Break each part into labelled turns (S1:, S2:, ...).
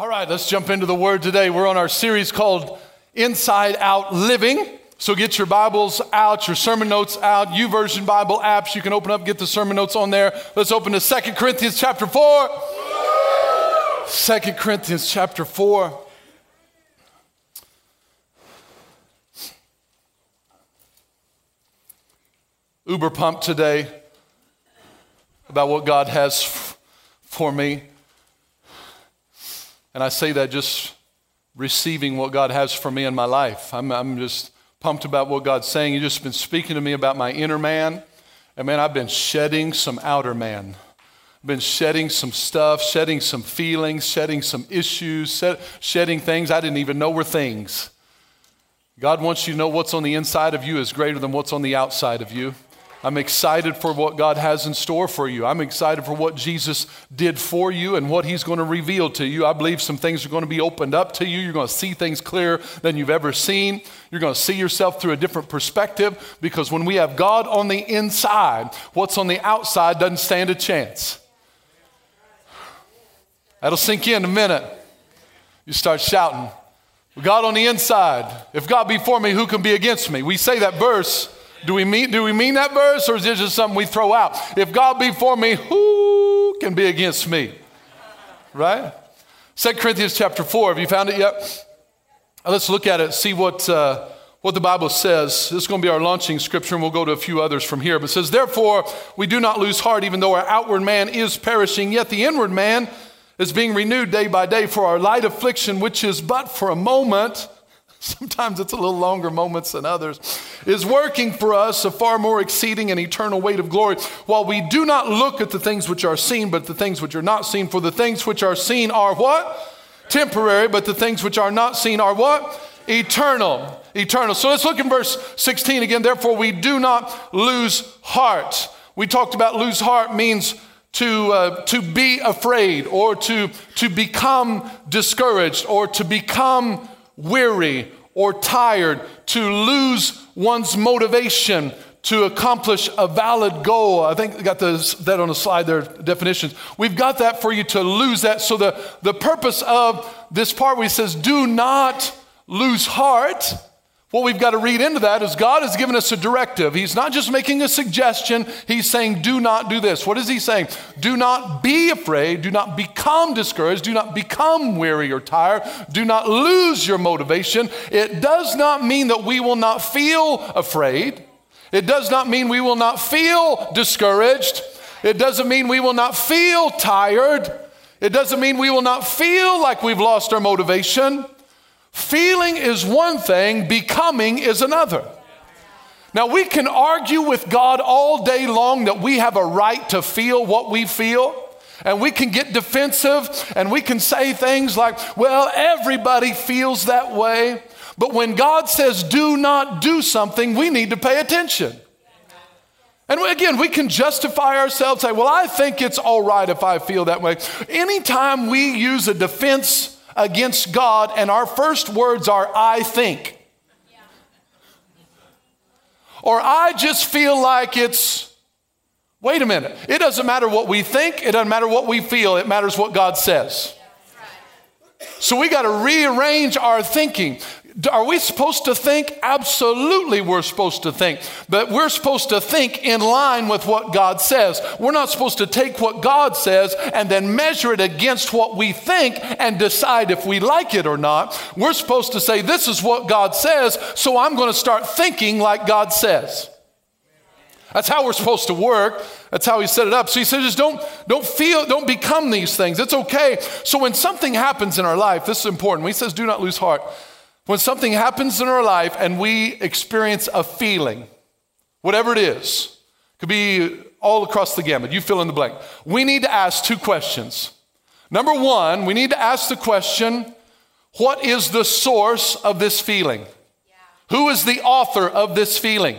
S1: All right, let's jump into the word today. We're on our series called Inside Out Living. So get your Bibles out, your sermon notes out, YouVersion Bible apps. You can open up, get the sermon notes on there. Let's open to Second Corinthians chapter 4. 2 Corinthians chapter 4. Uber pumped today about what God has f- for me. And I say that just receiving what God has for me in my life. I'm, I'm just pumped about what God's saying. He's just been speaking to me about my inner man. And man, I've been shedding some outer man. I've been shedding some stuff, shedding some feelings, shedding some issues, shedding things I didn't even know were things. God wants you to know what's on the inside of you is greater than what's on the outside of you. I'm excited for what God has in store for you. I'm excited for what Jesus did for you and what He's going to reveal to you. I believe some things are going to be opened up to you. You're going to see things clearer than you've ever seen. You're going to see yourself through a different perspective because when we have God on the inside, what's on the outside doesn't stand a chance. That'll sink in a minute. You start shouting, God on the inside. If God be for me, who can be against me? We say that verse do we mean, do we mean that verse or is this just something we throw out? If God be for me, who can be against me? Right? 2 Corinthians chapter 4. Have you found it yet? Let's look at it, see what, uh, what the Bible says. This is going to be our launching scripture, and we'll go to a few others from here. But says, Therefore, we do not lose heart, even though our outward man is perishing, yet the inward man is being renewed day by day. For our light affliction, which is but for a moment, sometimes it's a little longer moments than others, is working for us a far more exceeding and eternal weight of glory. While we do not look at the things which are seen, but the things which are not seen, for the things which are seen are what? Temporary, but the things which are not seen are what? Eternal. Eternal. So let's look in verse 16 again. Therefore, we do not lose heart. We talked about lose heart means to, uh, to be afraid or to, to become discouraged or to become weary or tired, to lose one's motivation to accomplish a valid goal. I think I got this, that on the slide there, definitions. We've got that for you to lose that. So the, the purpose of this part where he says, do not lose heart what we've got to read into that is God has given us a directive. He's not just making a suggestion, He's saying, do not do this. What is He saying? Do not be afraid, do not become discouraged, do not become weary or tired, do not lose your motivation. It does not mean that we will not feel afraid, it does not mean we will not feel discouraged, it doesn't mean we will not feel tired, it doesn't mean we will not feel like we've lost our motivation. Feeling is one thing, becoming is another. Now, we can argue with God all day long that we have a right to feel what we feel. And we can get defensive and we can say things like, well, everybody feels that way. But when God says do not do something, we need to pay attention. And again, we can justify ourselves, say, well, I think it's all right if I feel that way. Anytime we use a defense against God, and our first words are, I think. Or I just feel like it's, wait a minute. It doesn't matter what we think, it doesn't matter what we feel, it matters what God says. So we got to rearrange our thinking. Are we supposed to think? Absolutely, we're supposed to think. But we're supposed to think in line with what God says. We're not supposed to take what God says and then measure it against what we think and decide if we like it or not. We're supposed to say, This is what God says, so I'm going to start thinking like God says. That's how we're supposed to work. That's how he set it up. So he says, just don't, don't feel, don't become these things. It's okay. So when something happens in our life, this is important. He says, do not lose heart. When something happens in our life and we experience a feeling, whatever it is, could be all across the gamut, you fill in the blank. We need to ask two questions. Number one, we need to ask the question what is the source of this feeling? Yeah. Who is the author of this feeling?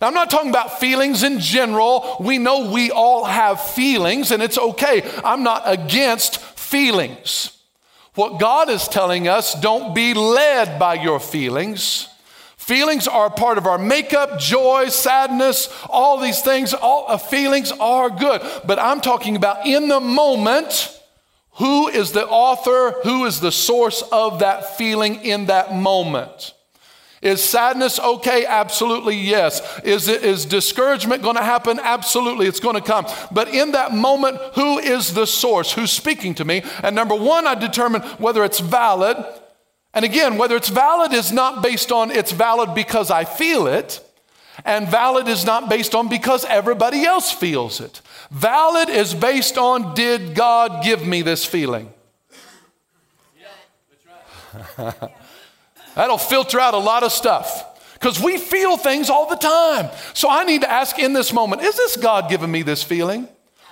S1: Now, I'm not talking about feelings in general. We know we all have feelings, and it's okay. I'm not against feelings. What God is telling us, don't be led by your feelings. Feelings are part of our makeup, joy, sadness, all these things. All uh, feelings are good. But I'm talking about in the moment, Who is the author? Who is the source of that feeling in that moment? Is sadness okay? Absolutely, yes. Is, it, is discouragement going to happen? Absolutely, it's going to come. But in that moment, who is the source? Who's speaking to me? And number one, I determine whether it's valid. And again, whether it's valid is not based on it's valid because I feel it, and valid is not based on because everybody else feels it. Valid is based on did God give me this feeling? Yeah, that's right. That'll filter out a lot of stuff because we feel things all the time. So I need to ask in this moment is this God giving me this feeling?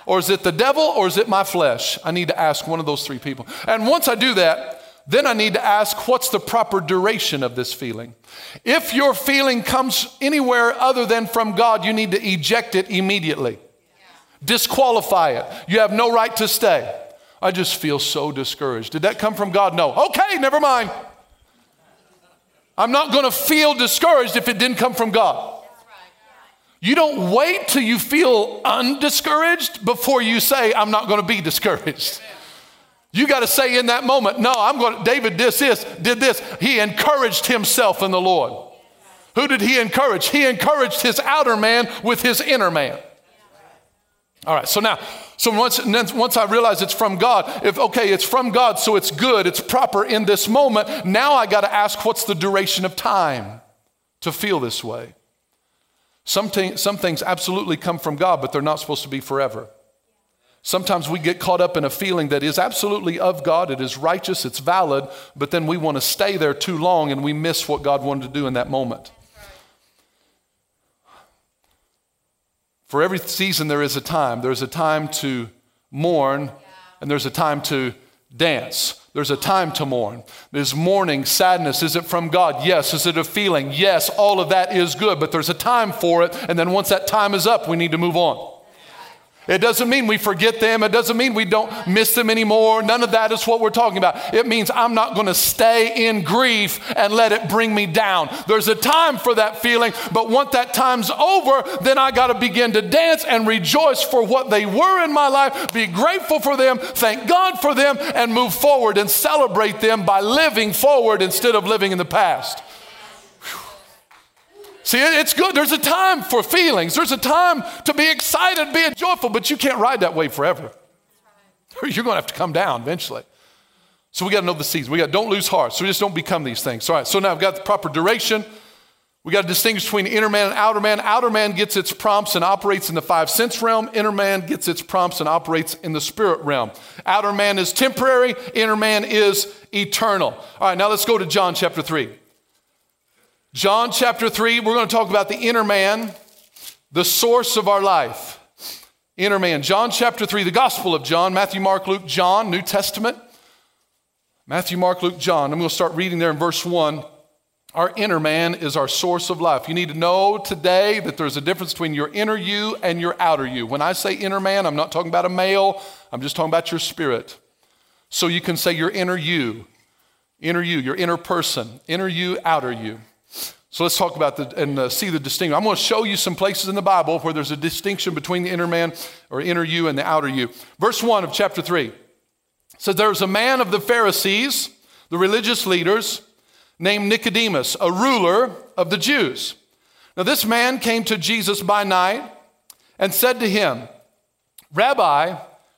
S1: Or is it the devil or is it my flesh? I need to ask one of those three people. And once I do that, then I need to ask what's the proper duration of this feeling? If your feeling comes anywhere other than from God, you need to eject it immediately. Disqualify it. You have no right to stay. I just feel so discouraged. Did that come from God? No. Okay, never mind. I'm not going to feel discouraged if it didn't come from God. You don't wait till you feel undiscouraged before you say, I'm not going to be discouraged. You got to say in that moment, no, I'm going to, David did this, did this. He encouraged himself in the Lord. Who did he encourage? He encouraged his outer man with his inner man. All right, so now, so once, once I realize it's from God, if, okay, it's from God, so it's good, it's proper in this moment, now I got to ask what's the duration of time to feel this way? Some, t- some things absolutely come from God, but they're not supposed to be forever. Sometimes we get caught up in a feeling that is absolutely of God, it is righteous, it's valid, but then we want to stay there too long and we miss what God wanted to do in that moment. For every season, there is a time. There's a time to mourn, and there's a time to dance. There's a time to mourn. There's mourning, sadness. Is it from God? Yes. Is it a feeling? Yes. All of that is good, but there's a time for it. And then once that time is up, we need to move on. It doesn't mean we forget them. It doesn't mean we don't miss them anymore. None of that is what we're talking about. It means I'm not going to stay in grief and let it bring me down. There's a time for that feeling, but once that time's over, then I got to begin to dance and rejoice for what they were in my life, be grateful for them, thank God for them, and move forward and celebrate them by living forward instead of living in the past. See, it's good. There's a time for feelings. There's a time to be excited, being joyful, but you can't ride that way forever. You're going to have to come down eventually. So we got to know the season. We got don't lose heart. So we just don't become these things. All right. So now I've got the proper duration. We got to distinguish between inner man and outer man. Outer man gets its prompts and operates in the five sense realm. Inner man gets its prompts and operates in the spirit realm. Outer man is temporary. Inner man is eternal. All right. Now let's go to John chapter three. John chapter 3, we're going to talk about the inner man, the source of our life. Inner man. John chapter 3, the Gospel of John, Matthew, Mark, Luke, John, New Testament. Matthew, Mark, Luke, John. I'm going to start reading there in verse 1. Our inner man is our source of life. You need to know today that there's a difference between your inner you and your outer you. When I say inner man, I'm not talking about a male, I'm just talking about your spirit. So you can say your inner you, inner you, your inner person, inner you, outer you. So let's talk about the and uh, see the distinction. I'm going to show you some places in the Bible where there's a distinction between the inner man or inner you and the outer you. Verse 1 of chapter 3 says there was a man of the Pharisees, the religious leaders, named Nicodemus, a ruler of the Jews. Now this man came to Jesus by night and said to him, "Rabbi,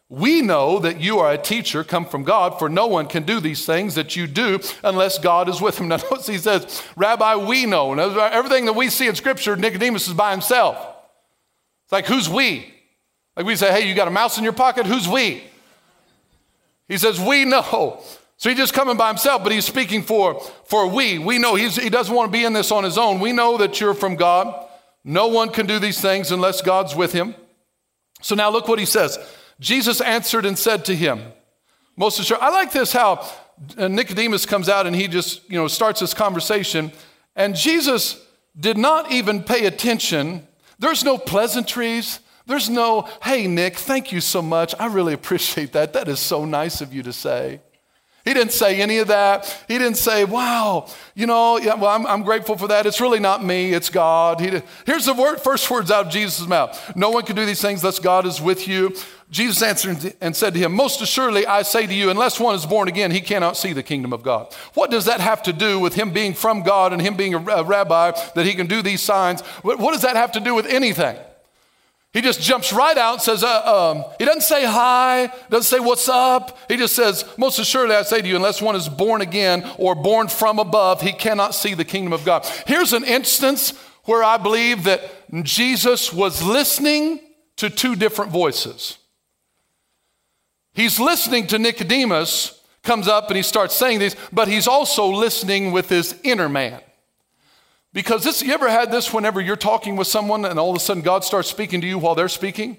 S1: we know that you are a teacher come from God, for no one can do these things that you do unless God is with him. Now, notice he says, Rabbi, we know. Now, everything that we see in Scripture, Nicodemus is by himself. It's like, who's we? Like we say, hey, you got a mouse in your pocket? Who's we? He says, we know. So he's just coming by himself, but he's speaking for, for we. We know he doesn't want to be in this on his own. We know that you're from God. No one can do these things unless God's with him. So now look what he says. Jesus answered and said to him, most assured. I like this how uh, Nicodemus comes out and he just, you know, starts this conversation. And Jesus did not even pay attention. There's no pleasantries. There's no, hey, Nick, thank you so much. I really appreciate that. That is so nice of you to say. He didn't say any of that. He didn't say, wow, you know, yeah, well, I'm, I'm grateful for that. It's really not me, it's God. Here's the word, first words out of Jesus' mouth No one can do these things unless God is with you. Jesus answered and said to him, Most assuredly, I say to you, unless one is born again, he cannot see the kingdom of God. What does that have to do with him being from God and him being a rabbi, that he can do these signs? What does that have to do with anything? He just jumps right out and says, uh, um, He doesn't say hi, doesn't say what's up. He just says, Most assuredly, I say to you, unless one is born again or born from above, he cannot see the kingdom of God. Here's an instance where I believe that Jesus was listening to two different voices. He's listening to Nicodemus, comes up and he starts saying these, but he's also listening with his inner man. Because this, you ever had this whenever you're talking with someone and all of a sudden God starts speaking to you while they're speaking?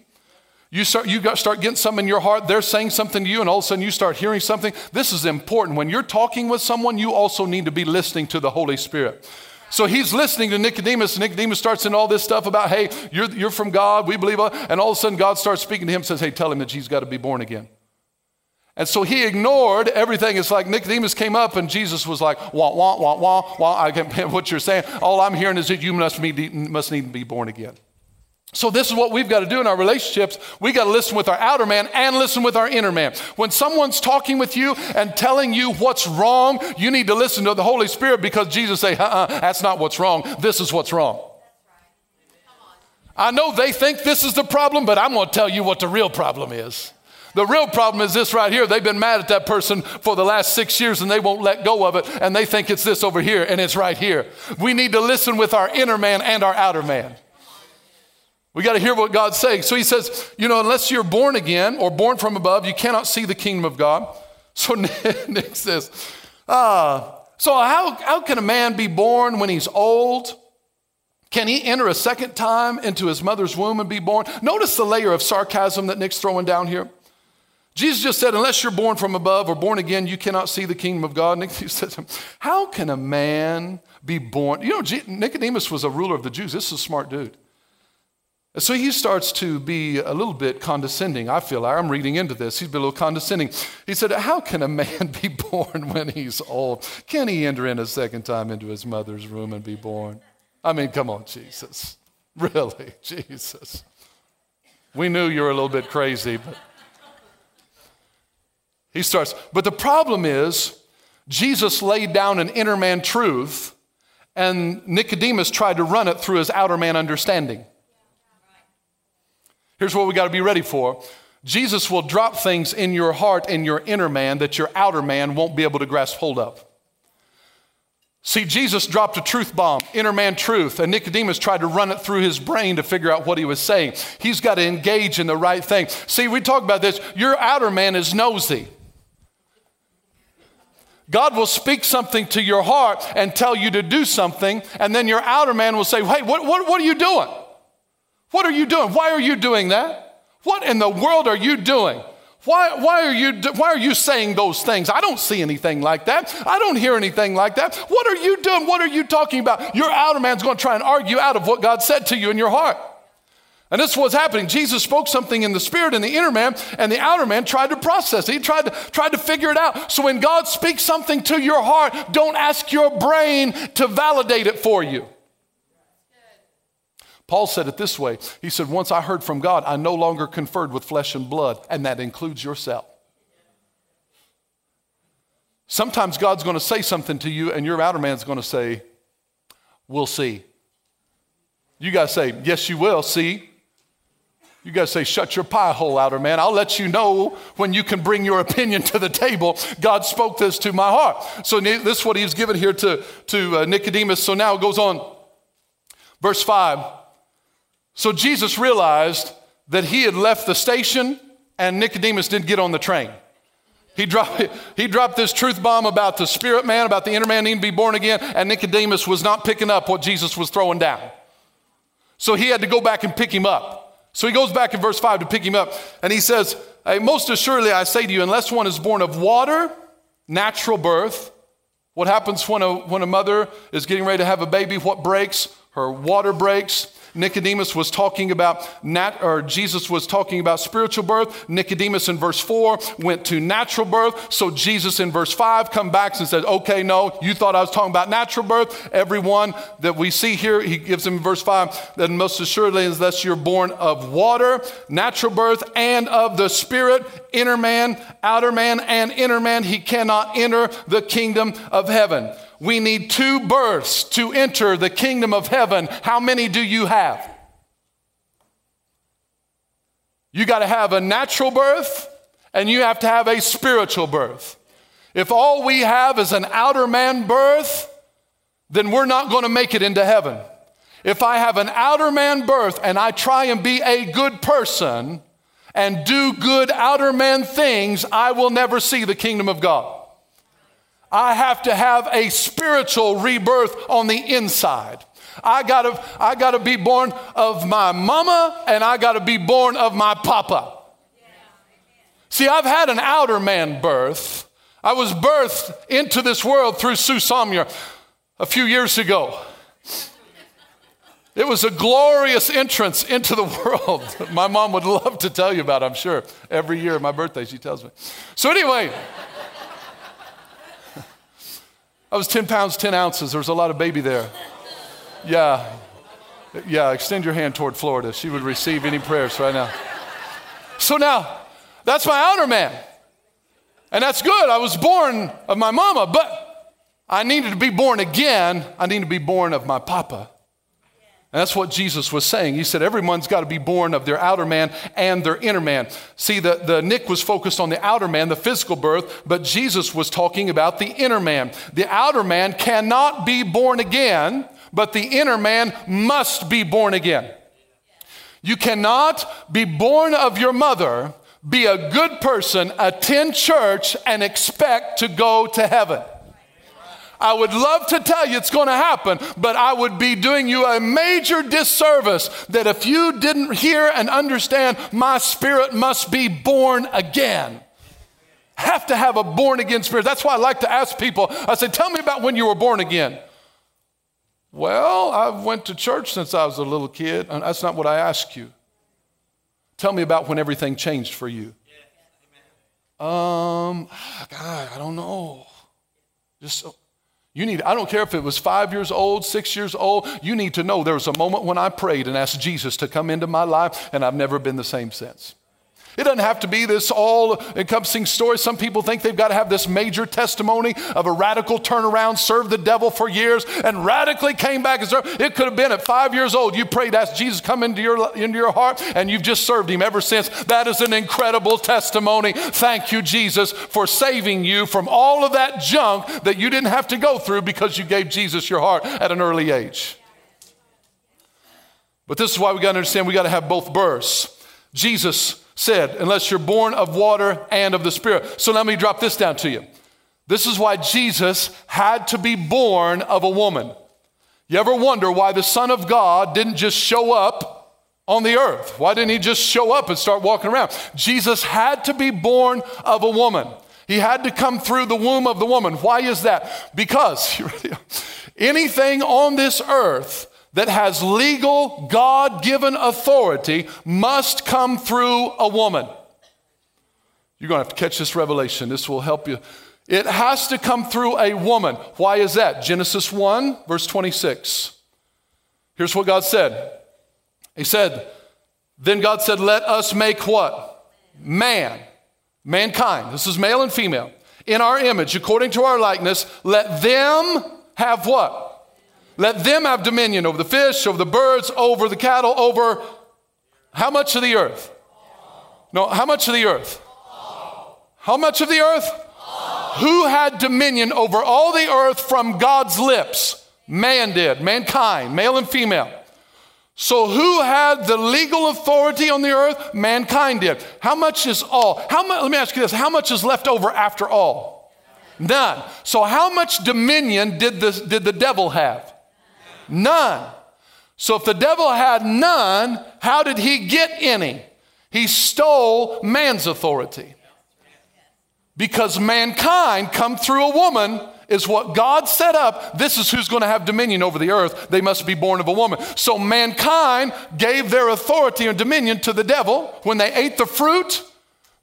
S1: You start, you got, start getting something in your heart, they're saying something to you, and all of a sudden you start hearing something. This is important. When you're talking with someone, you also need to be listening to the Holy Spirit. So he's listening to Nicodemus, and Nicodemus starts in all this stuff about, hey, you're, you're from God, we believe, and all of a sudden God starts speaking to him, says, hey, tell him that he's got to be born again. And so he ignored everything. It's like Nicodemus came up and Jesus was like, wah, wah, wah, wah, wah. I can't what you're saying. All I'm hearing is that you must, be, must need to be born again. So this is what we've got to do in our relationships. We got to listen with our outer man and listen with our inner man. When someone's talking with you and telling you what's wrong, you need to listen to the Holy Spirit because Jesus say, uh-uh, that's not what's wrong. This is what's wrong. I know they think this is the problem, but I'm going to tell you what the real problem is. The real problem is this right here. They've been mad at that person for the last six years and they won't let go of it, and they think it's this over here, and it's right here. We need to listen with our inner man and our outer man. We got to hear what God's saying. So he says, you know, unless you're born again or born from above, you cannot see the kingdom of God. So Nick says, ah, so how, how can a man be born when he's old? Can he enter a second time into his mother's womb and be born? Notice the layer of sarcasm that Nick's throwing down here. Jesus just said, unless you're born from above or born again, you cannot see the kingdom of God. And he says, how can a man be born? You know, Nicodemus was a ruler of the Jews. This is a smart dude. So he starts to be a little bit condescending. I feel like I'm reading into this. He's a little condescending. He said, How can a man be born when he's old? Can he enter in a second time into his mother's room and be born? I mean, come on, Jesus. Really, Jesus. We knew you were a little bit crazy, but he starts, but the problem is, Jesus laid down an inner man truth, and Nicodemus tried to run it through his outer man understanding. Here's what we got to be ready for Jesus will drop things in your heart and your inner man that your outer man won't be able to grasp hold of. See, Jesus dropped a truth bomb, inner man truth, and Nicodemus tried to run it through his brain to figure out what he was saying. He's got to engage in the right thing. See, we talk about this. Your outer man is nosy. God will speak something to your heart and tell you to do something, and then your outer man will say, Hey, what, what, what are you doing? What are you doing? Why are you doing that? What in the world are you doing? Why, why, are you, why are you saying those things? I don't see anything like that. I don't hear anything like that. What are you doing? What are you talking about? Your outer man's going to try and argue out of what God said to you in your heart. And this is what's happening. Jesus spoke something in the spirit in the inner man, and the outer man tried to process it. He tried to, tried to figure it out. So when God speaks something to your heart, don't ask your brain to validate it for you. Paul said it this way He said, Once I heard from God, I no longer conferred with flesh and blood, and that includes yourself. Sometimes God's going to say something to you, and your outer man's going to say, We'll see. You got to say, Yes, you will see. You got to say, shut your pie hole, outer man. I'll let you know when you can bring your opinion to the table. God spoke this to my heart. So, this is what he's given here to, to uh, Nicodemus. So now it goes on. Verse 5. So, Jesus realized that he had left the station and Nicodemus didn't get on the train. He dropped, he dropped this truth bomb about the spirit man, about the inner man needing to be born again, and Nicodemus was not picking up what Jesus was throwing down. So he had to go back and pick him up. So he goes back in verse 5 to pick him up, and he says, hey, Most assuredly I say to you, unless one is born of water, natural birth, what happens when a, when a mother is getting ready to have a baby? What breaks? Her water breaks. Nicodemus was talking about nat, or Jesus was talking about spiritual birth. Nicodemus in verse 4 went to natural birth. So Jesus in verse 5 come back and said, Okay, no, you thought I was talking about natural birth. Everyone that we see here, he gives him verse 5 that most assuredly, unless you're born of water, natural birth, and of the Spirit, inner man, outer man, and inner man, he cannot enter the kingdom of heaven. We need two births to enter the kingdom of heaven. How many do you have? You got to have a natural birth and you have to have a spiritual birth. If all we have is an outer man birth, then we're not going to make it into heaven. If I have an outer man birth and I try and be a good person and do good outer man things, I will never see the kingdom of God. I have to have a spiritual rebirth on the inside. I gotta, I gotta be born of my mama and I gotta be born of my papa. See, I've had an outer man birth. I was birthed into this world through Sue a few years ago. It was a glorious entrance into the world. My mom would love to tell you about, I'm sure. Every year, my birthday, she tells me. So, anyway. I was 10 pounds, 10 ounces. There was a lot of baby there. Yeah. Yeah, extend your hand toward Florida. She would receive any prayers right now. So now, that's my outer man. And that's good. I was born of my mama, but I needed to be born again. I need to be born of my papa. And that's what Jesus was saying. He said, Everyone's got to be born of their outer man and their inner man. See, the, the Nick was focused on the outer man, the physical birth, but Jesus was talking about the inner man. The outer man cannot be born again, but the inner man must be born again. You cannot be born of your mother, be a good person, attend church, and expect to go to heaven. I would love to tell you it's going to happen, but I would be doing you a major disservice that if you didn't hear and understand, my spirit must be born again. Have to have a born again spirit. That's why I like to ask people. I say, "Tell me about when you were born again." Well, I've went to church since I was a little kid. And that's not what I ask you. Tell me about when everything changed for you. Um, God, I don't know. Just you need, I don't care if it was five years old, six years old, you need to know there was a moment when I prayed and asked Jesus to come into my life, and I've never been the same since. It doesn't have to be this all encompassing story. Some people think they've got to have this major testimony of a radical turnaround, served the devil for years, and radically came back and. It could have been at five years old. You prayed, asked Jesus come into your, into your heart, and you've just served him ever since. That is an incredible testimony. Thank you, Jesus, for saving you from all of that junk that you didn't have to go through because you gave Jesus your heart at an early age. But this is why we got to understand we got to have both births. Jesus said, unless you're born of water and of the Spirit. So let me drop this down to you. This is why Jesus had to be born of a woman. You ever wonder why the Son of God didn't just show up on the earth? Why didn't he just show up and start walking around? Jesus had to be born of a woman. He had to come through the womb of the woman. Why is that? Because anything on this earth that has legal, God given authority must come through a woman. You're going to have to catch this revelation. This will help you. It has to come through a woman. Why is that? Genesis 1, verse 26. Here's what God said He said, Then God said, Let us make what? Man. Mankind. This is male and female. In our image, according to our likeness, let them have what? Let them have dominion over the fish, over the birds, over the cattle, over how much of the earth? No, how much of the earth? How much of the earth? Who had dominion over all the earth from God's lips? Man did, mankind, male and female. So, who had the legal authority on the earth? Mankind did. How much is all? How let me ask you this how much is left over after all? None. So, how much dominion did the, did the devil have? None. So if the devil had none, how did he get any? He stole man's authority. Because mankind come through a woman is what God set up. This is who's going to have dominion over the earth. They must be born of a woman. So mankind gave their authority and dominion to the devil. When they ate the fruit,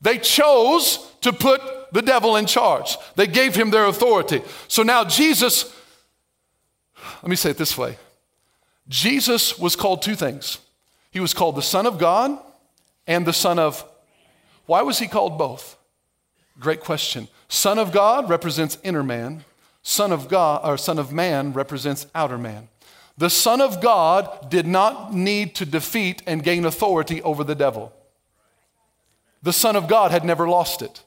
S1: they chose to put the devil in charge. They gave him their authority. So now Jesus, let me say it this way Jesus was called two things. He was called the Son of God and the Son of. Why was he called both? Great question. Son of God represents inner man. Son of God or Son of Man represents outer man. The Son of God did not need to defeat and gain authority over the devil. The Son of God had never lost it.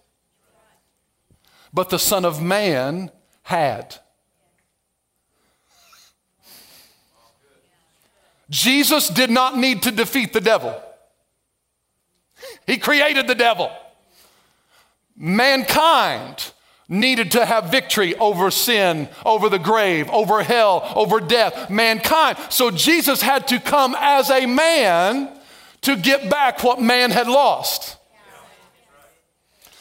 S1: But the Son of Man had. Jesus did not need to defeat the devil. He created the devil. Mankind needed to have victory over sin, over the grave, over hell, over death, mankind. So Jesus had to come as a man to get back what man had lost.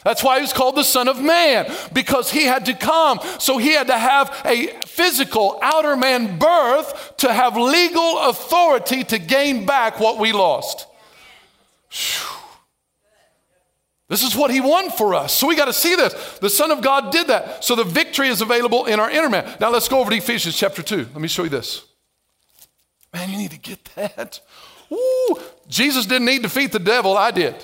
S1: That's why he was called the Son of Man, because he had to come. So he had to have a physical outer man birth to have legal authority to gain back what we lost. Whew. This is what he won for us. So we got to see this. The Son of God did that. So the victory is available in our inner man. Now let's go over to Ephesians chapter 2. Let me show you this. Man, you need to get that. Ooh, Jesus didn't need to defeat the devil, I did.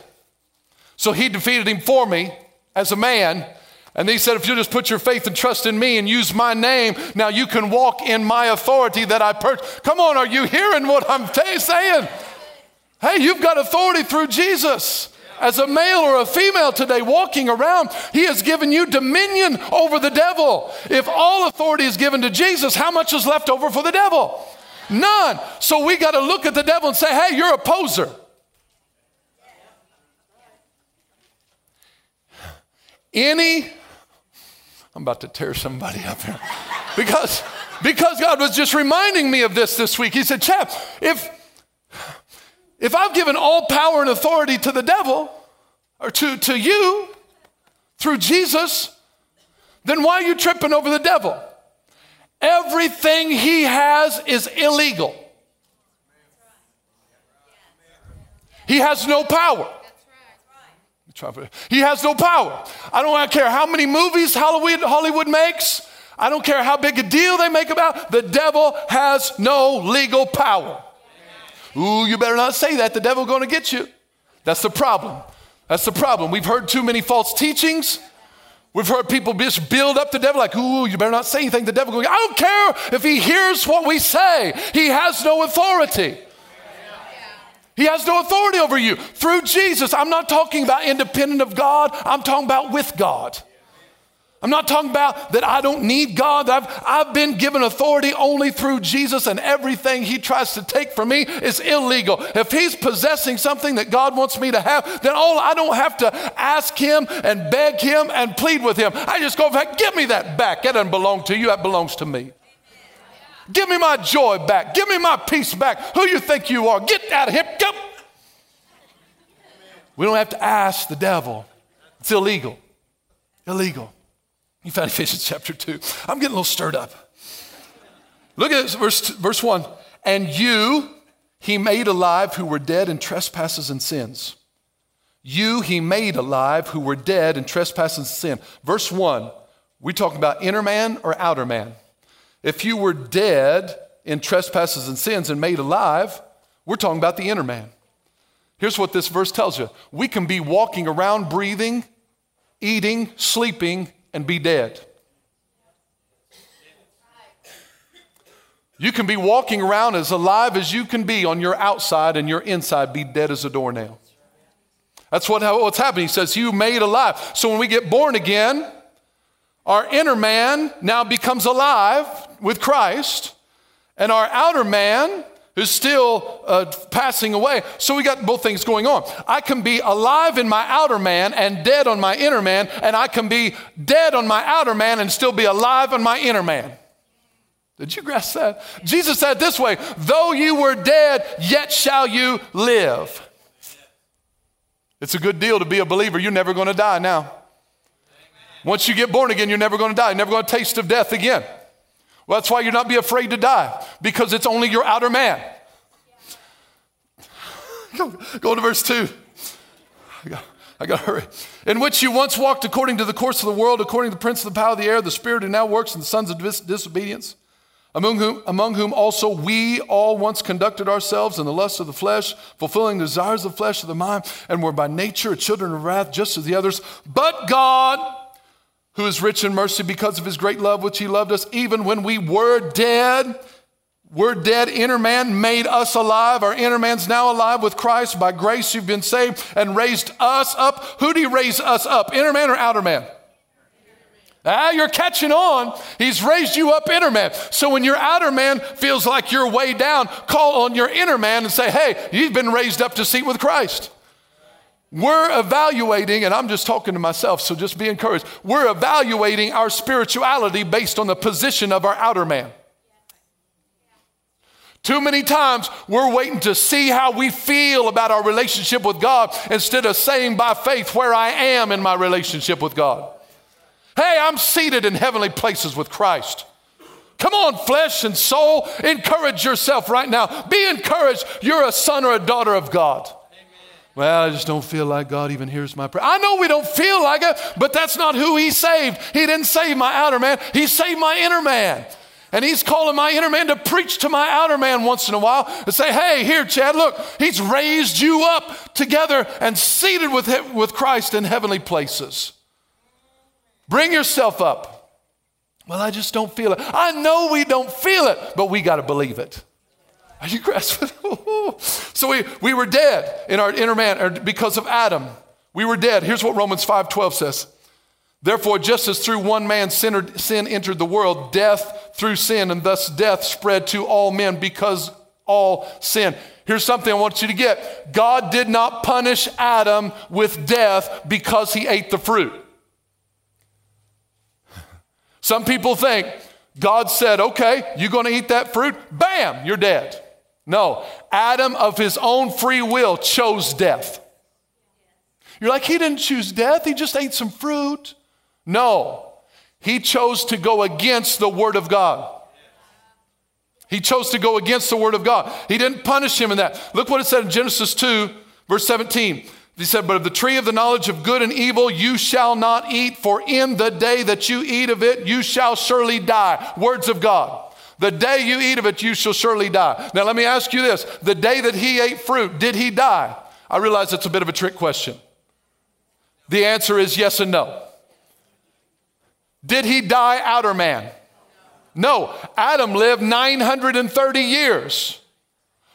S1: So he defeated him for me as a man. And he said, if you just put your faith and trust in me and use my name, now you can walk in my authority that I purchased. Come on, are you hearing what I'm t- saying? Hey, you've got authority through Jesus as a male or a female today walking around, He has given you dominion over the devil. If all authority is given to Jesus, how much is left over for the devil? None. So we got to look at the devil and say, hey, you're a poser. Any, I'm about to tear somebody up here because, because God was just reminding me of this this week. He said, Chad, if, if I've given all power and authority to the devil, or to, to you, through Jesus, then why are you tripping over the devil? Everything he has is illegal. He has no power. He has no power. I don't care how many movies Hollywood makes. I don't care how big a deal they make about. The devil has no legal power. Ooh, you better not say that. The devil's going to get you. That's the problem. That's the problem. We've heard too many false teachings. We've heard people just build up the devil like, ooh, you better not say anything. The devil going, I don't care if he hears what we say. He has no authority. He has no authority over you. Through Jesus, I'm not talking about independent of God. I'm talking about with God. I'm not talking about that I don't need God. I've, I've been given authority only through Jesus, and everything He tries to take from me is illegal. If He's possessing something that God wants me to have, then all I don't have to ask Him and beg Him and plead with Him. I just go give me that back. That doesn't belong to you, that belongs to me. Give me my joy back. Give me my peace back. Who you think you are? Get out of here. Go. We don't have to ask the devil. It's illegal. Illegal. You found Ephesians chapter 2. I'm getting a little stirred up. Look at this, verse, verse 1. And you he made alive who were dead in trespasses and sins. You he made alive who were dead in trespasses and sin. Verse 1, we talking about inner man or outer man? If you were dead in trespasses and sins and made alive, we're talking about the inner man. Here's what this verse tells you we can be walking around, breathing, eating, sleeping, and be dead. You can be walking around as alive as you can be on your outside, and your inside be dead as a doornail. That's what, what's happening. He says, You made alive. So when we get born again, our inner man now becomes alive with Christ, and our outer man who's still uh, passing away. So we got both things going on. I can be alive in my outer man and dead on my inner man, and I can be dead on my outer man and still be alive on my inner man. Did you grasp that? Jesus said this way though you were dead, yet shall you live. It's a good deal to be a believer. You're never going to die now. Once you get born again, you're never going to die, you're never going to taste of death again. Well, that's why you're not be afraid to die, because it's only your outer man. Go, go to verse 2. I got, I got to hurry. In which you once walked according to the course of the world, according to the prince of the power of the air, the spirit who now works in the sons of dis- disobedience, among whom, among whom also we all once conducted ourselves in the lust of the flesh, fulfilling the desires of the flesh of the mind, and were by nature children of wrath, just as the others. But God, who is rich in mercy because of his great love which he loved us, even when we were dead, we're dead. Inner man made us alive. Our inner man's now alive with Christ. By grace, you've been saved and raised us up. Who did he raise us up? Inner man or outer man? Ah, you're catching on. He's raised you up, inner man. So when your outer man feels like you're way down, call on your inner man and say, hey, you've been raised up to seat with Christ. We're evaluating, and I'm just talking to myself, so just be encouraged. We're evaluating our spirituality based on the position of our outer man. Too many times we're waiting to see how we feel about our relationship with God instead of saying by faith where I am in my relationship with God. Hey, I'm seated in heavenly places with Christ. Come on, flesh and soul, encourage yourself right now. Be encouraged. You're a son or a daughter of God. Well, I just don't feel like God even hears my prayer. I know we don't feel like it, but that's not who He saved. He didn't save my outer man, He saved my inner man. And he's calling my inner man to preach to my outer man once in a while and say, hey, here, Chad, look, he's raised you up together and seated with, him, with Christ in heavenly places. Bring yourself up. Well, I just don't feel it. I know we don't feel it, but we got to believe it. Are you grasping? so we, we were dead in our inner man er, because of Adam. We were dead. Here's what Romans 5:12 says. Therefore, just as through one man sin entered the world, death through sin, and thus death spread to all men because all sin. Here's something I want you to get God did not punish Adam with death because he ate the fruit. Some people think God said, okay, you're going to eat that fruit, bam, you're dead. No, Adam of his own free will chose death. You're like, he didn't choose death, he just ate some fruit. No, he chose to go against the Word of God. He chose to go against the Word of God. He didn't punish him in that. Look what it said in Genesis 2, verse 17. He said, But of the tree of the knowledge of good and evil you shall not eat, for in the day that you eat of it, you shall surely die. Words of God. The day you eat of it, you shall surely die. Now, let me ask you this the day that he ate fruit, did he die? I realize it's a bit of a trick question. The answer is yes and no. Did he die outer man? No. Adam lived 930 years.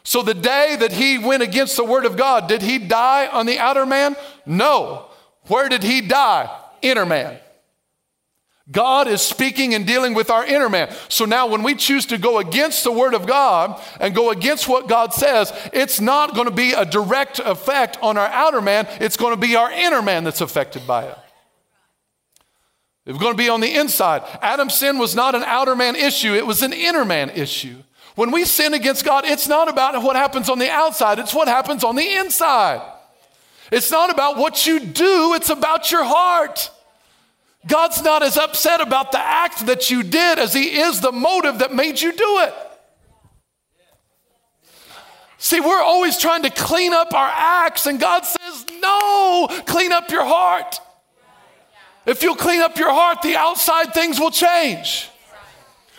S1: So the day that he went against the word of God, did he die on the outer man? No. Where did he die? Inner man. God is speaking and dealing with our inner man. So now, when we choose to go against the Word of God and go against what God says, it's not going to be a direct effect on our outer man, it's going to be our inner man that's affected by it. It's going to be on the inside. Adam's sin was not an outer man issue, it was an inner man issue. When we sin against God, it's not about what happens on the outside, it's what happens on the inside. It's not about what you do, it's about your heart. God's not as upset about the act that you did as He is the motive that made you do it. See, we're always trying to clean up our acts, and God says, No, clean up your heart. If you'll clean up your heart, the outside things will change.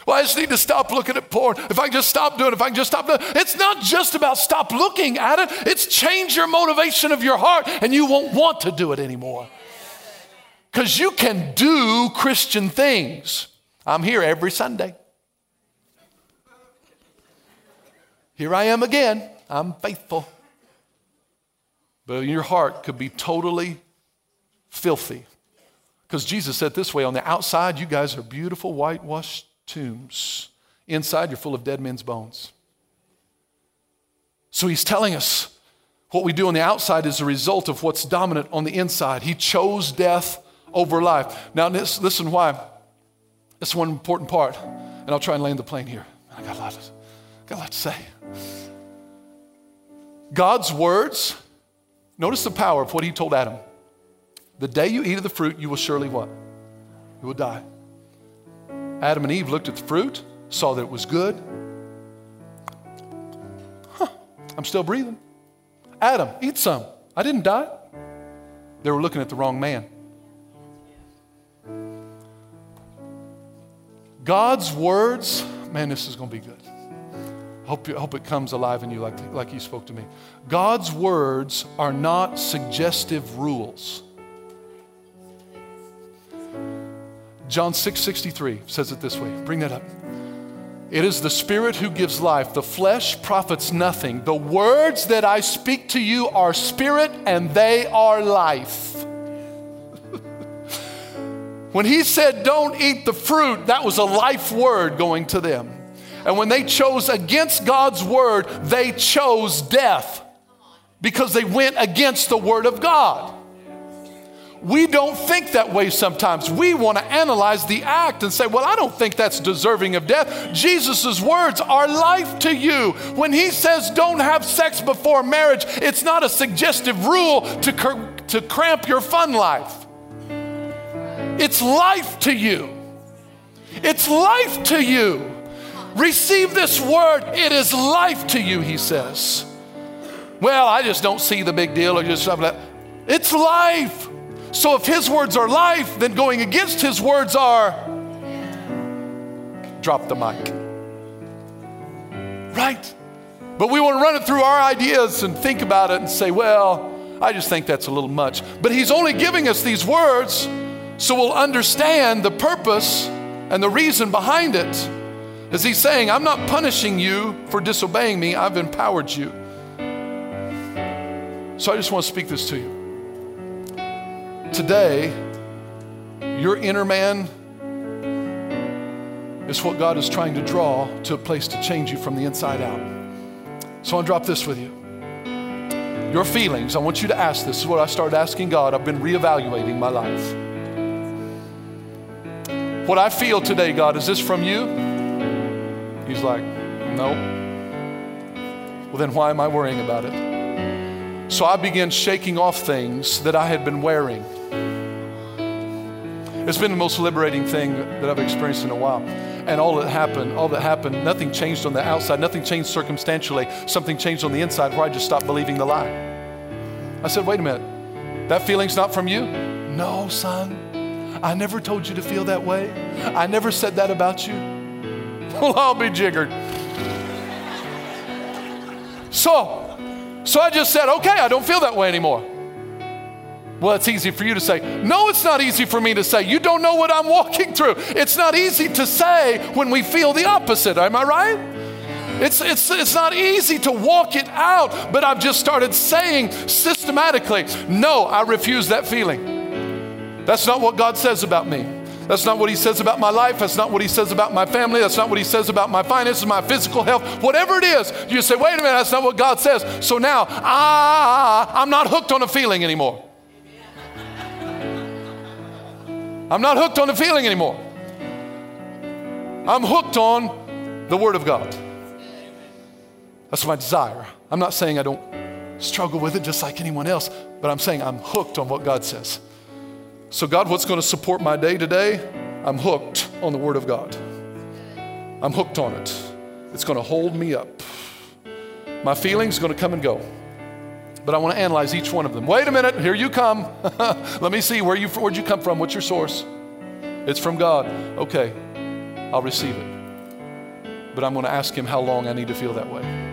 S1: Well, I just need to stop looking at porn. If I just stop doing it, if I just stop doing it. It's not just about stop looking at it, it's change your motivation of your heart and you won't want to do it anymore. Because you can do Christian things. I'm here every Sunday. Here I am again. I'm faithful. But your heart could be totally filthy because Jesus said this way on the outside, you guys are beautiful whitewashed tombs. Inside, you're full of dead men's bones. So he's telling us what we do on the outside is a result of what's dominant on the inside. He chose death over life. Now, listen why. That's one important part. And I'll try and land the plane here. I got a lot, got a lot to say. God's words, notice the power of what he told Adam. The day you eat of the fruit, you will surely what? you will die. Adam and Eve looked at the fruit, saw that it was good. Huh, I'm still breathing. Adam, eat some. I didn't die. They were looking at the wrong man. God's words, man, this is going to be good. Hope, hope it comes alive in you like, like He spoke to me. God's words are not suggestive rules. John 6 63 says it this way. Bring that up. It is the Spirit who gives life. The flesh profits nothing. The words that I speak to you are spirit and they are life. When he said, Don't eat the fruit, that was a life word going to them. And when they chose against God's word, they chose death because they went against the word of God. We don't think that way sometimes. We want to analyze the act and say, well, I don't think that's deserving of death. Jesus' words are life to you. When he says don't have sex before marriage, it's not a suggestive rule to, cr- to cramp your fun life. It's life to you. It's life to you. Receive this word. It is life to you, he says. Well, I just don't see the big deal or just something like that. It's life. So if his words are life, then going against his words are drop the mic. Right? But we want to run it through our ideas and think about it and say, well, I just think that's a little much. But he's only giving us these words so we'll understand the purpose and the reason behind it. As he's saying, I'm not punishing you for disobeying me, I've empowered you. So I just want to speak this to you. Today, your inner man is what God is trying to draw to a place to change you from the inside out. So I'll drop this with you. Your feelings, I want you to ask this. This is what I started asking God. I've been reevaluating my life. What I feel today, God, is this from you? He's like, no. Well, then why am I worrying about it? So I began shaking off things that I had been wearing. It's been the most liberating thing that I've experienced in a while. And all that happened, all that happened, nothing changed on the outside, nothing changed circumstantially. Something changed on the inside where I just stopped believing the lie. I said, wait a minute, that feeling's not from you? No, son. I never told you to feel that way. I never said that about you. Well, I'll be jiggered. So, so I just said, okay, I don't feel that way anymore. Well, it's easy for you to say. No, it's not easy for me to say. You don't know what I'm walking through. It's not easy to say when we feel the opposite. Am I right? It's, it's, it's not easy to walk it out, but I've just started saying systematically, no, I refuse that feeling. That's not what God says about me. That's not what He says about my life. That's not what He says about my family. That's not what He says about my finances, my physical health, whatever it is. You say, wait a minute, that's not what God says. So now, ah, I'm not hooked on a feeling anymore. I'm not hooked on a feeling anymore. I'm hooked on the Word of God. That's my desire. I'm not saying I don't struggle with it just like anyone else, but I'm saying I'm hooked on what God says. So, God, what's going to support my day today? I'm hooked on the Word of God. I'm hooked on it. It's going to hold me up. My feelings are going to come and go. But I want to analyze each one of them. Wait a minute, here you come. Let me see where you where'd you come from? What's your source? It's from God. Okay, I'll receive it. But I'm going to ask him how long I need to feel that way.